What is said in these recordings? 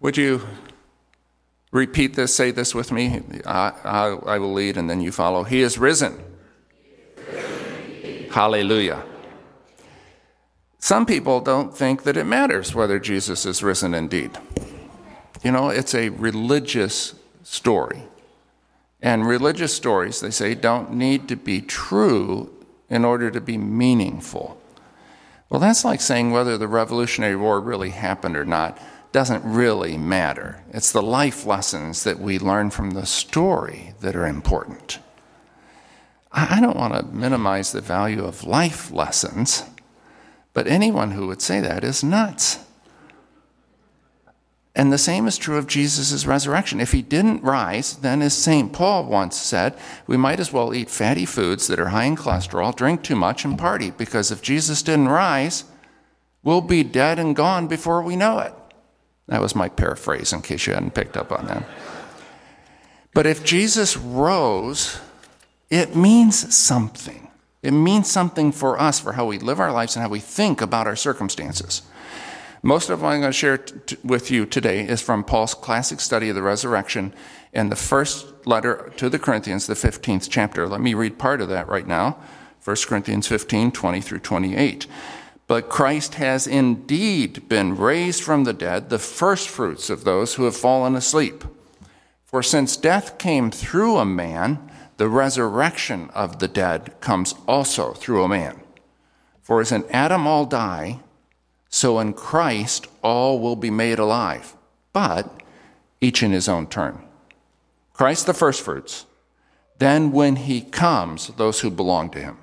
Would you repeat this, say this with me? I, I, I will lead and then you follow. He is risen. Hallelujah. Some people don't think that it matters whether Jesus is risen indeed. You know, it's a religious story. And religious stories, they say, don't need to be true in order to be meaningful. Well, that's like saying whether the Revolutionary War really happened or not doesn't really matter. It's the life lessons that we learn from the story that are important. I don't want to minimize the value of life lessons, but anyone who would say that is nuts. And the same is true of Jesus' resurrection. If he didn't rise, then as St. Paul once said, we might as well eat fatty foods that are high in cholesterol, drink too much, and party, because if Jesus didn't rise, we'll be dead and gone before we know it. That was my paraphrase in case you hadn't picked up on that. But if Jesus rose, it means something. It means something for us, for how we live our lives and how we think about our circumstances. Most of what I'm going to share t- with you today is from Paul's classic study of the resurrection in the first letter to the Corinthians, the 15th chapter. Let me read part of that right now 1 Corinthians 15 20 through 28. But Christ has indeed been raised from the dead, the firstfruits of those who have fallen asleep. For since death came through a man, the resurrection of the dead comes also through a man. For as in Adam all die, so in Christ, all will be made alive, but each in his own turn. Christ the firstfruits. Then, when he comes, those who belong to him.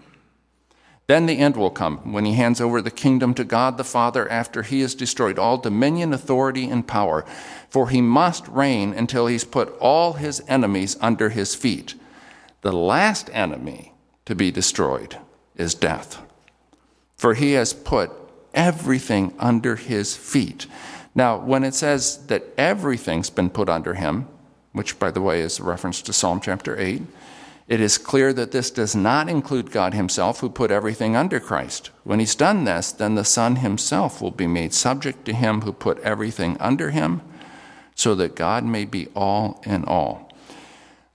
Then the end will come when he hands over the kingdom to God the Father after he has destroyed all dominion, authority, and power. For he must reign until he's put all his enemies under his feet. The last enemy to be destroyed is death. For he has put everything under his feet. Now, when it says that everything's been put under him, which, by the way, is a reference to Psalm chapter 8, it is clear that this does not include God himself, who put everything under Christ. When he's done this, then the Son himself will be made subject to him who put everything under him, so that God may be all in all.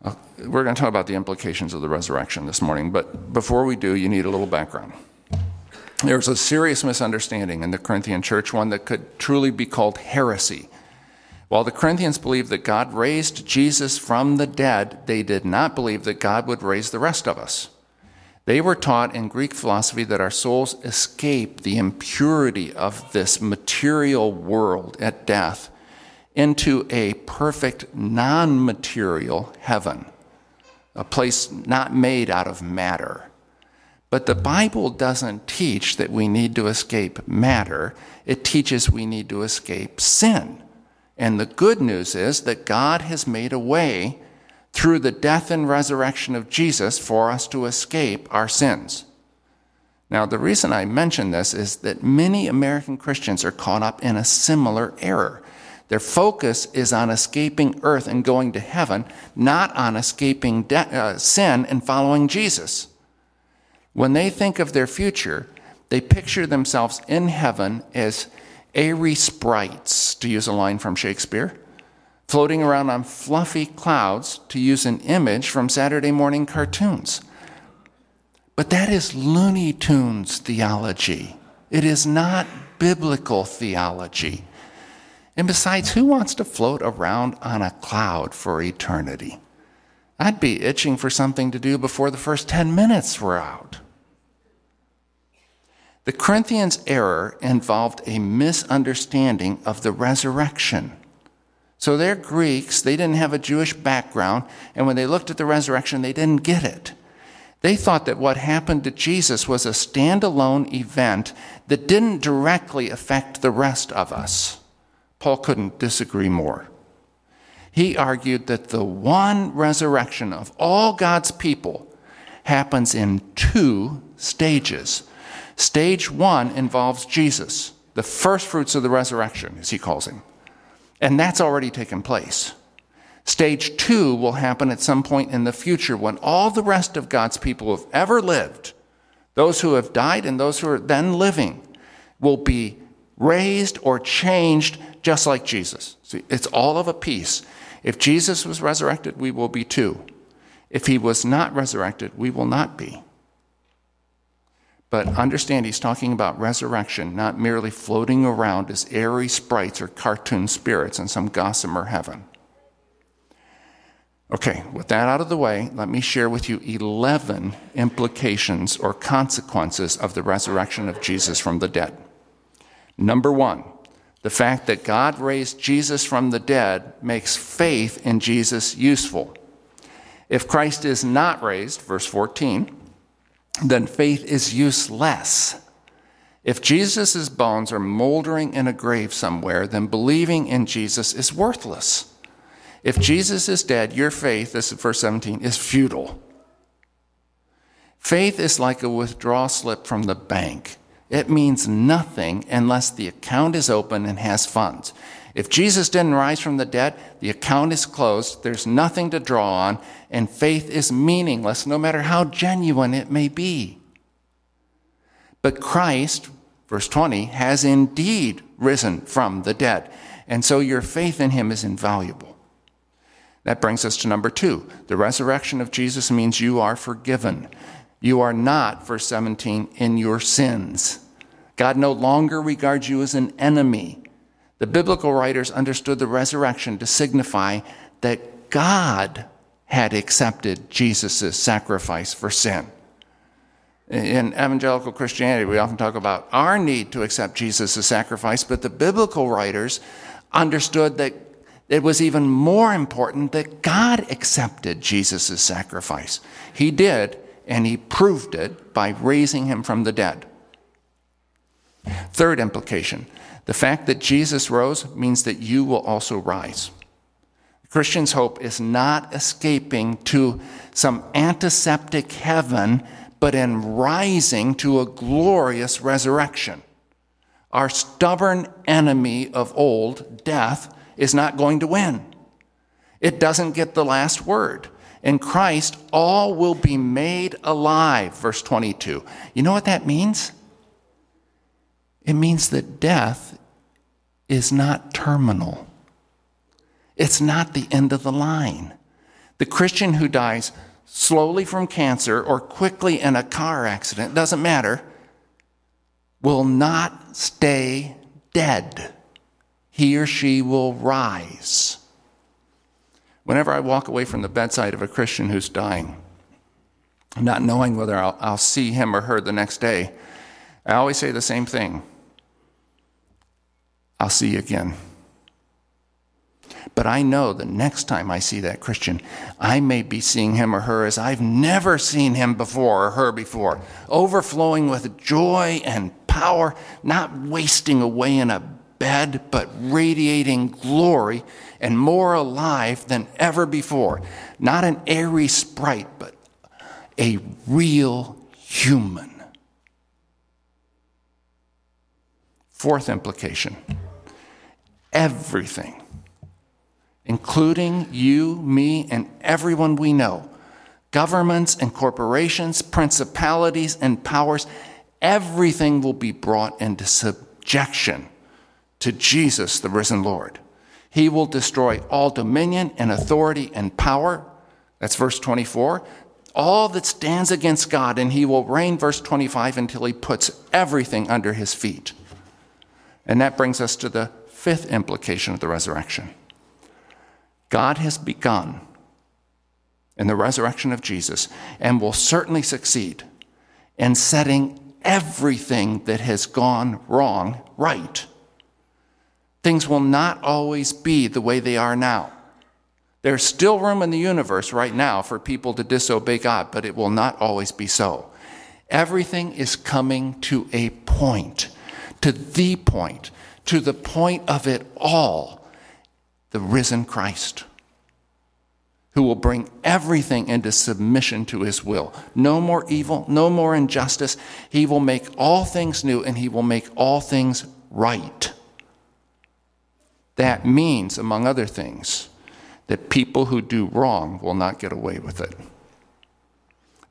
Uh, we're going to talk about the implications of the resurrection this morning, but before we do, you need a little background. There was a serious misunderstanding in the Corinthian church, one that could truly be called heresy. While the Corinthians believed that God raised Jesus from the dead, they did not believe that God would raise the rest of us. They were taught in Greek philosophy that our souls escape the impurity of this material world at death into a perfect non material heaven, a place not made out of matter. But the Bible doesn't teach that we need to escape matter, it teaches we need to escape sin. And the good news is that God has made a way through the death and resurrection of Jesus for us to escape our sins. Now, the reason I mention this is that many American Christians are caught up in a similar error. Their focus is on escaping earth and going to heaven, not on escaping de- uh, sin and following Jesus. When they think of their future, they picture themselves in heaven as airy sprites, to use a line from Shakespeare, floating around on fluffy clouds, to use an image from Saturday morning cartoons. But that is Looney Tunes theology. It is not biblical theology. And besides, who wants to float around on a cloud for eternity? I'd be itching for something to do before the first 10 minutes were out. The Corinthians' error involved a misunderstanding of the resurrection. So they're Greeks, they didn't have a Jewish background, and when they looked at the resurrection, they didn't get it. They thought that what happened to Jesus was a standalone event that didn't directly affect the rest of us. Paul couldn't disagree more. He argued that the one resurrection of all God's people happens in two stages. Stage one involves Jesus, the first fruits of the resurrection, as he calls him. And that's already taken place. Stage two will happen at some point in the future when all the rest of God's people who have ever lived, those who have died and those who are then living, will be raised or changed just like Jesus. See, it's all of a piece. If Jesus was resurrected, we will be too. If he was not resurrected, we will not be. But understand he's talking about resurrection, not merely floating around as airy sprites or cartoon spirits in some gossamer heaven. Okay, with that out of the way, let me share with you 11 implications or consequences of the resurrection of Jesus from the dead. Number one, the fact that God raised Jesus from the dead makes faith in Jesus useful. If Christ is not raised, verse 14, then faith is useless. If Jesus' bones are moldering in a grave somewhere, then believing in Jesus is worthless. If Jesus is dead, your faith, this is verse 17, is futile. Faith is like a withdrawal slip from the bank. It means nothing unless the account is open and has funds. If Jesus didn't rise from the dead, the account is closed, there's nothing to draw on, and faith is meaningless, no matter how genuine it may be. But Christ, verse 20, has indeed risen from the dead, and so your faith in him is invaluable. That brings us to number two. The resurrection of Jesus means you are forgiven. You are not, verse 17, in your sins. God no longer regards you as an enemy. The biblical writers understood the resurrection to signify that God had accepted Jesus' sacrifice for sin. In evangelical Christianity, we often talk about our need to accept Jesus' sacrifice, but the biblical writers understood that it was even more important that God accepted Jesus' sacrifice. He did, and he proved it by raising him from the dead. Third implication the fact that Jesus rose means that you will also rise. Christian's hope is not escaping to some antiseptic heaven, but in rising to a glorious resurrection. Our stubborn enemy of old, death, is not going to win. It doesn't get the last word. In Christ, all will be made alive, verse 22. You know what that means? It means that death is not terminal, it's not the end of the line. The Christian who dies slowly from cancer or quickly in a car accident, doesn't matter, will not stay dead. He or she will rise. Whenever I walk away from the bedside of a Christian who's dying, not knowing whether I'll, I'll see him or her the next day, I always say the same thing I'll see you again. But I know the next time I see that Christian, I may be seeing him or her as I've never seen him before or her before, overflowing with joy and power, not wasting away in a bed, but radiating glory and more alive than ever before. Not an airy sprite, but a real human. Fourth implication everything, including you, me, and everyone we know governments and corporations, principalities and powers, everything will be brought into subjection to Jesus, the risen Lord. He will destroy all dominion and authority and power. That's verse 24. All that stands against God, and he will reign, verse 25, until he puts everything under his feet. And that brings us to the fifth implication of the resurrection God has begun in the resurrection of Jesus and will certainly succeed in setting everything that has gone wrong right. Things will not always be the way they are now. There's still room in the universe right now for people to disobey God, but it will not always be so. Everything is coming to a point, to the point to the point of it all the risen Christ, who will bring everything into submission to his will. No more evil, no more injustice. He will make all things new and he will make all things right. That means, among other things, that people who do wrong will not get away with it.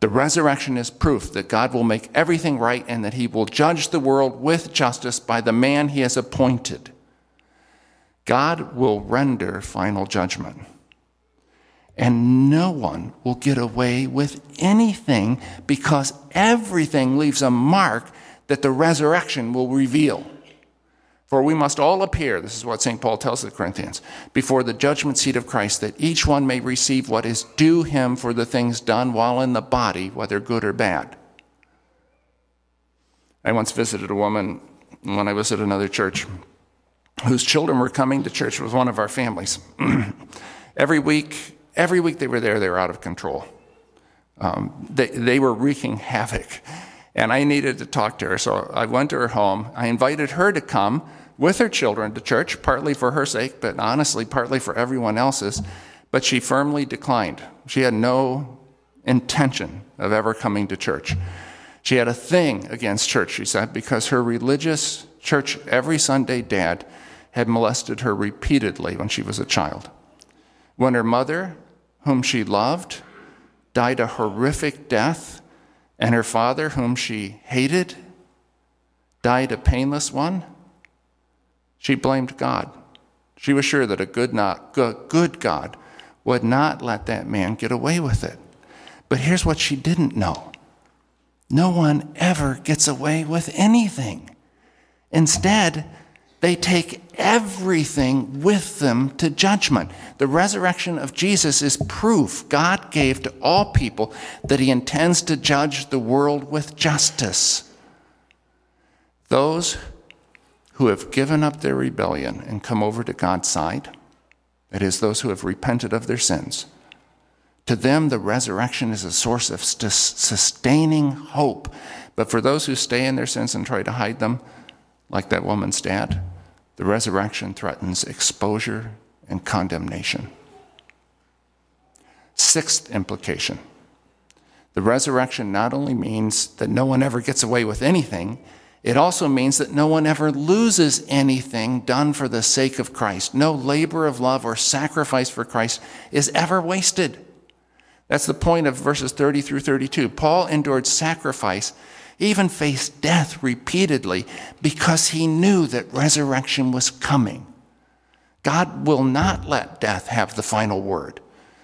The resurrection is proof that God will make everything right and that he will judge the world with justice by the man he has appointed. God will render final judgment. And no one will get away with anything because everything leaves a mark that the resurrection will reveal. For we must all appear, this is what St. Paul tells the Corinthians, before the judgment seat of Christ, that each one may receive what is due him for the things done while in the body, whether good or bad. I once visited a woman when I was at another church whose children were coming to church with one of our families. every week, every week they were there, they were out of control. Um, they, they were wreaking havoc. And I needed to talk to her, so I went to her home. I invited her to come with her children to church, partly for her sake, but honestly, partly for everyone else's. But she firmly declined. She had no intention of ever coming to church. She had a thing against church, she said, because her religious church every Sunday dad had molested her repeatedly when she was a child. When her mother, whom she loved, died a horrific death, and her father, whom she hated, died a painless one, she blamed God. She was sure that a good, not, good God would not let that man get away with it. But here's what she didn't know no one ever gets away with anything. Instead, they take everything with them to judgment. The resurrection of Jesus is proof God gave to all people that he intends to judge the world with justice. Those who have given up their rebellion and come over to God's side, that is, those who have repented of their sins, to them the resurrection is a source of sustaining hope. But for those who stay in their sins and try to hide them, like that woman's dad, the resurrection threatens exposure and condemnation. Sixth implication the resurrection not only means that no one ever gets away with anything, it also means that no one ever loses anything done for the sake of Christ. No labor of love or sacrifice for Christ is ever wasted. That's the point of verses 30 through 32. Paul endured sacrifice, even faced death repeatedly because he knew that resurrection was coming. God will not let death have the final word.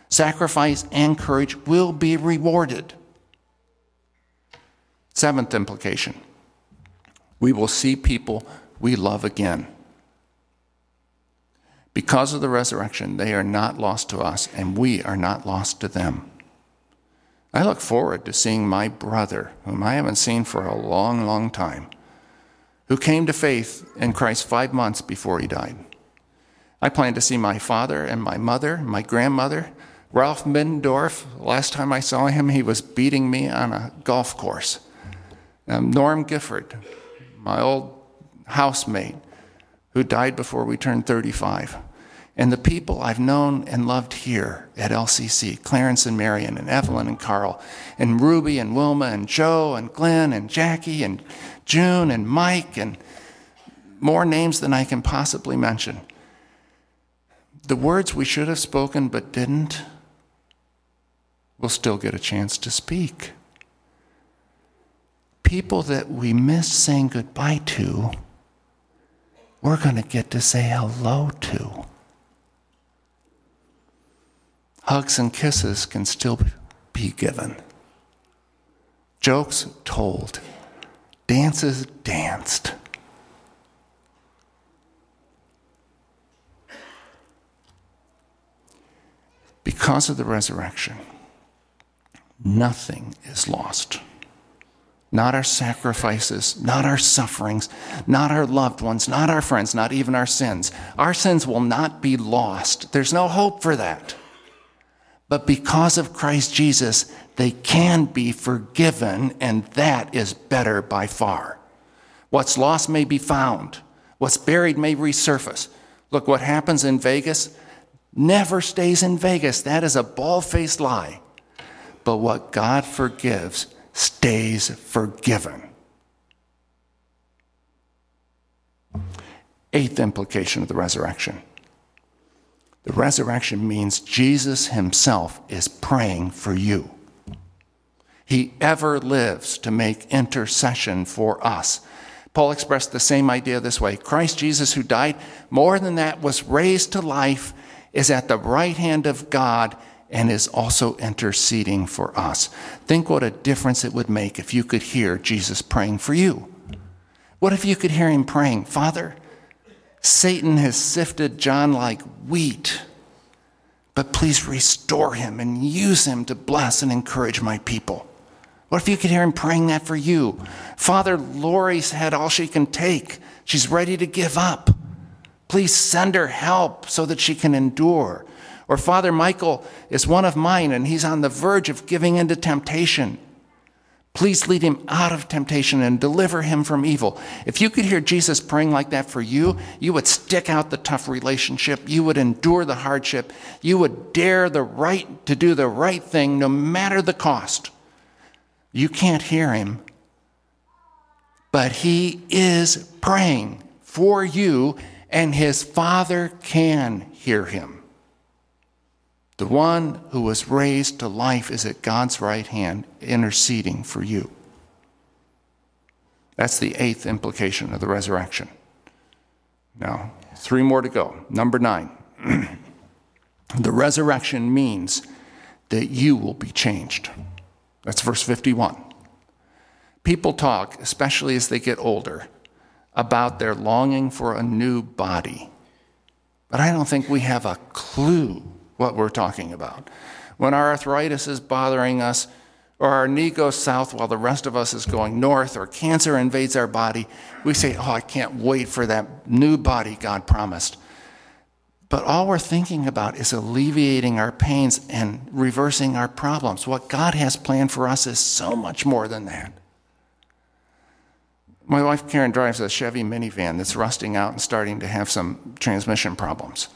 Sacrifice and courage will be rewarded. Seventh implication we will see people we love again. Because of the resurrection, they are not lost to us, and we are not lost to them. I look forward to seeing my brother, whom I haven't seen for a long, long time, who came to faith in Christ five months before he died. I plan to see my father and my mother, my grandmother. Ralph Middendorf, last time I saw him, he was beating me on a golf course. Um, Norm Gifford, my old housemate, who died before we turned 35. And the people I've known and loved here at LCC Clarence and Marion, and Evelyn and Carl, and Ruby and Wilma, and Joe, and Glenn, and Jackie, and June, and Mike, and more names than I can possibly mention. The words we should have spoken but didn't, will still get a chance to speak people that we miss saying goodbye to, we're going to get to say hello to. Hugs and kisses can still be given. Jokes told. Dances danced. Because of the resurrection, nothing is lost not our sacrifices, not our sufferings, not our loved ones, not our friends, not even our sins. Our sins will not be lost. There's no hope for that. But because of Christ Jesus, they can be forgiven, and that is better by far. What's lost may be found, what's buried may resurface. Look, what happens in Vegas never stays in Vegas. That is a bald faced lie. But what God forgives, stays forgiven. Eighth implication of the resurrection the resurrection means Jesus himself is praying for you. He ever lives to make intercession for us. Paul expressed the same idea this way Christ Jesus, who died, more than that, was raised to life, is at the right hand of God, and is also interceding for us. Think what a difference it would make if you could hear Jesus praying for you. What if you could hear him praying, Father, Satan has sifted John like wheat, but please restore him and use him to bless and encourage my people. What if you could hear him praying that for you? Father, Lori's had all she can take. She's ready to give up. Please send her help so that she can endure. Or Father Michael is one of mine and he's on the verge of giving into temptation. Please lead him out of temptation and deliver him from evil. If you could hear Jesus praying like that for you, you would stick out the tough relationship. You would endure the hardship. You would dare the right to do the right thing no matter the cost. You can't hear him, but he is praying for you, and his Father can hear him. The one who was raised to life is at God's right hand, interceding for you. That's the eighth implication of the resurrection. Now, three more to go. Number nine. the resurrection means that you will be changed. That's verse 51. People talk, especially as they get older, about their longing for a new body. But I don't think we have a clue what we're talking about. When our arthritis is bothering us, or our knee goes south while the rest of us is going north, or cancer invades our body, we say, Oh, I can't wait for that new body God promised. But all we're thinking about is alleviating our pains and reversing our problems. What God has planned for us is so much more than that. My wife Karen drives a Chevy minivan that's rusting out and starting to have some transmission problems.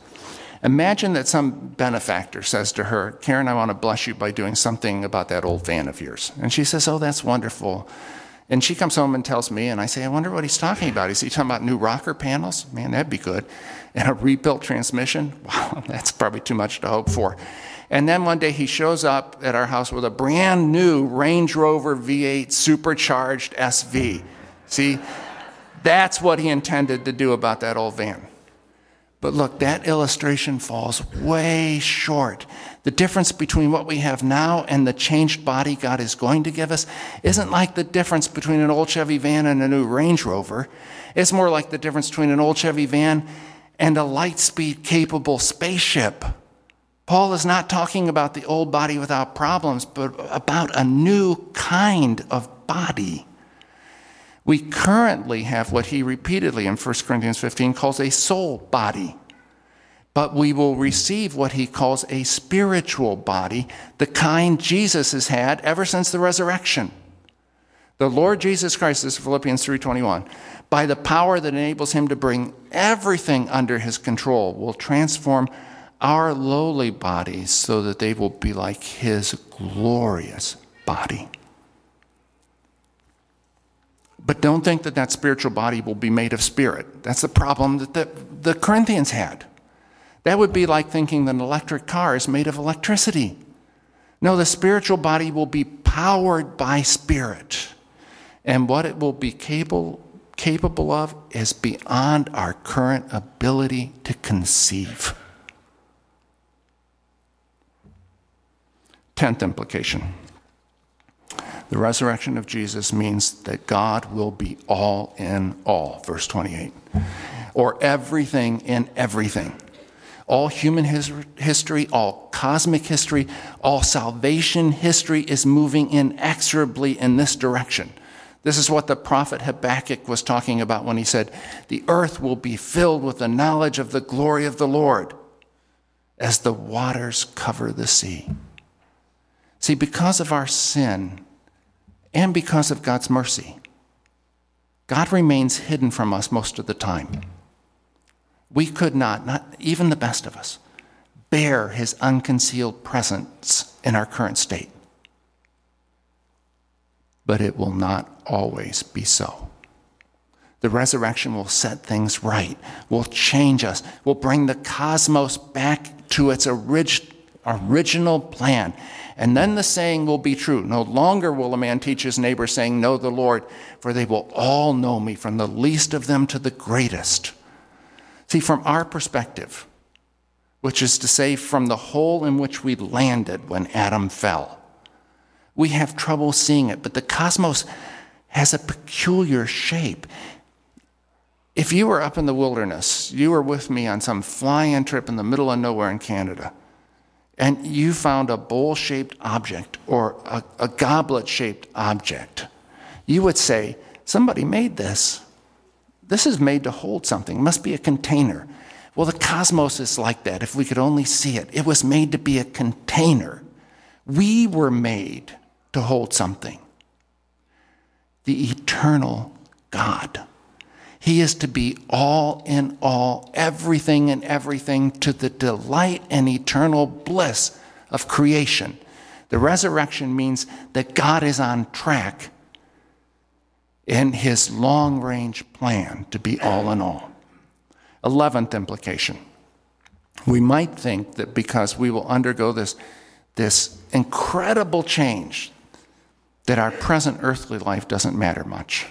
Imagine that some benefactor says to her, Karen, I want to bless you by doing something about that old van of yours. And she says, Oh, that's wonderful. And she comes home and tells me, and I say, I wonder what he's talking about. Is he talking about new rocker panels? Man, that'd be good. And a rebuilt transmission? Wow, that's probably too much to hope for. And then one day he shows up at our house with a brand new Range Rover V8 supercharged SV. See, that's what he intended to do about that old van. But look, that illustration falls way short. The difference between what we have now and the changed body God is going to give us isn't like the difference between an old Chevy van and a new Range Rover. It's more like the difference between an old Chevy van and a light speed capable spaceship. Paul is not talking about the old body without problems, but about a new kind of body. We currently have what he repeatedly in 1 Corinthians 15 calls a soul body. But we will receive what he calls a spiritual body, the kind Jesus has had ever since the resurrection. The Lord Jesus Christ, this is Philippians 3:21, by the power that enables him to bring everything under his control, will transform our lowly bodies so that they will be like his glorious body. But don't think that that spiritual body will be made of spirit. That's the problem that the, the Corinthians had. That would be like thinking that an electric car is made of electricity. No, the spiritual body will be powered by spirit. And what it will be capable, capable of is beyond our current ability to conceive. Tenth implication the resurrection of Jesus means that God will be all in all, verse 28, or everything in everything. All human his- history, all cosmic history, all salvation history is moving inexorably in this direction. This is what the prophet Habakkuk was talking about when he said, The earth will be filled with the knowledge of the glory of the Lord as the waters cover the sea. See, because of our sin, and because of God's mercy. God remains hidden from us most of the time. We could not, not even the best of us, bear his unconcealed presence in our current state. But it will not always be so. The resurrection will set things right, will change us, will bring the cosmos back to its orig- original plan. And then the saying will be true No longer will a man teach his neighbor, saying, Know the Lord, for they will all know me, from the least of them to the greatest. See, from our perspective, which is to say, from the hole in which we landed when Adam fell, we have trouble seeing it. But the cosmos has a peculiar shape. If you were up in the wilderness, you were with me on some fly in trip in the middle of nowhere in Canada, and you found a bowl shaped object or a, a goblet shaped object, you would say, Somebody made this. This is made to hold something, it must be a container. Well, the cosmos is like that, if we could only see it. It was made to be a container. We were made to hold something the eternal God. He is to be all in all, everything and everything to the delight and eternal bliss of creation. The resurrection means that God is on track in his long range plan to be all in all. Eleventh implication. We might think that because we will undergo this, this incredible change, that our present earthly life doesn't matter much.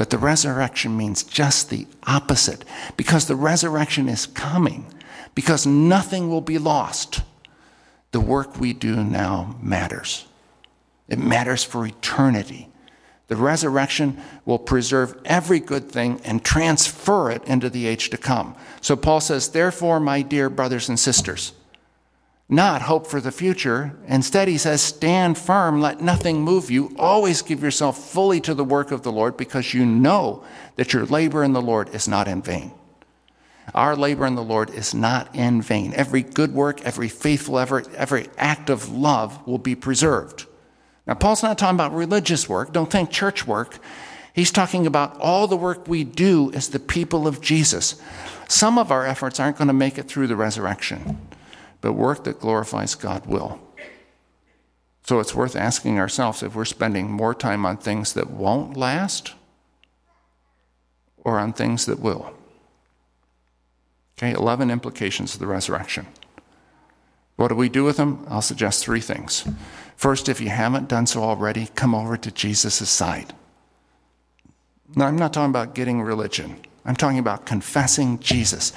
But the resurrection means just the opposite because the resurrection is coming, because nothing will be lost. The work we do now matters. It matters for eternity. The resurrection will preserve every good thing and transfer it into the age to come. So Paul says, Therefore, my dear brothers and sisters, not hope for the future. Instead, he says, Stand firm, let nothing move you. Always give yourself fully to the work of the Lord because you know that your labor in the Lord is not in vain. Our labor in the Lord is not in vain. Every good work, every faithful effort, every act of love will be preserved. Now, Paul's not talking about religious work. Don't think church work. He's talking about all the work we do as the people of Jesus. Some of our efforts aren't going to make it through the resurrection, but work that glorifies God will. So it's worth asking ourselves if we're spending more time on things that won't last or on things that will. Okay, 11 implications of the resurrection. What do we do with them? I'll suggest three things. First, if you haven't done so already, come over to Jesus' side. Now, I'm not talking about getting religion, I'm talking about confessing Jesus,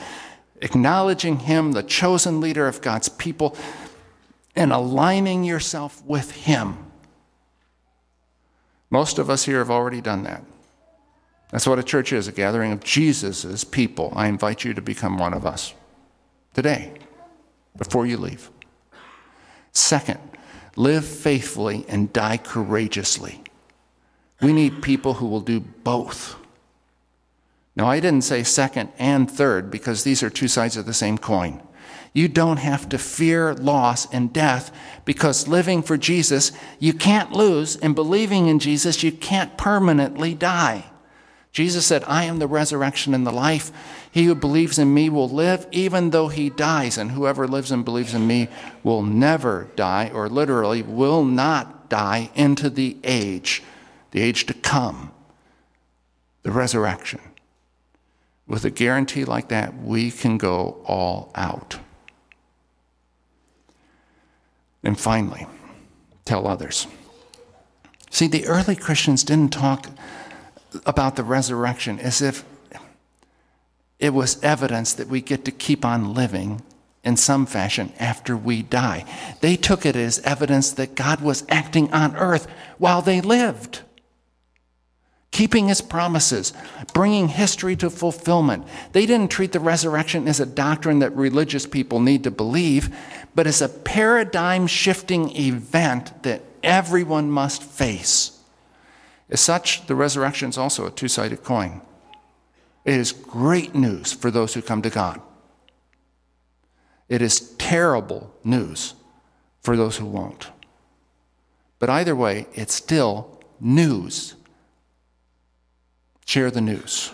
acknowledging Him, the chosen leader of God's people, and aligning yourself with Him. Most of us here have already done that. That's what a church is a gathering of Jesus' people. I invite you to become one of us today, before you leave. Second, live faithfully, and die courageously. We need people who will do both. Now, I didn't say second and third because these are two sides of the same coin. You don't have to fear loss and death because living for Jesus, you can't lose, and believing in Jesus, you can't permanently die. Jesus said, I am the resurrection and the life. He who believes in me will live even though he dies, and whoever lives and believes in me will never die, or literally, will not die into the age, the age to come, the resurrection. With a guarantee like that, we can go all out. And finally, tell others. See, the early Christians didn't talk about the resurrection as if it was evidence that we get to keep on living in some fashion after we die. They took it as evidence that God was acting on earth while they lived, keeping his promises, bringing history to fulfillment. They didn't treat the resurrection as a doctrine that religious people need to believe, but as a paradigm shifting event that everyone must face. As such, the resurrection is also a two sided coin. It is great news for those who come to God. It is terrible news for those who won't. But either way, it's still news. Share the news.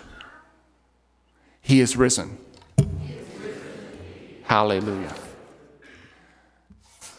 He is risen. He is risen. Hallelujah.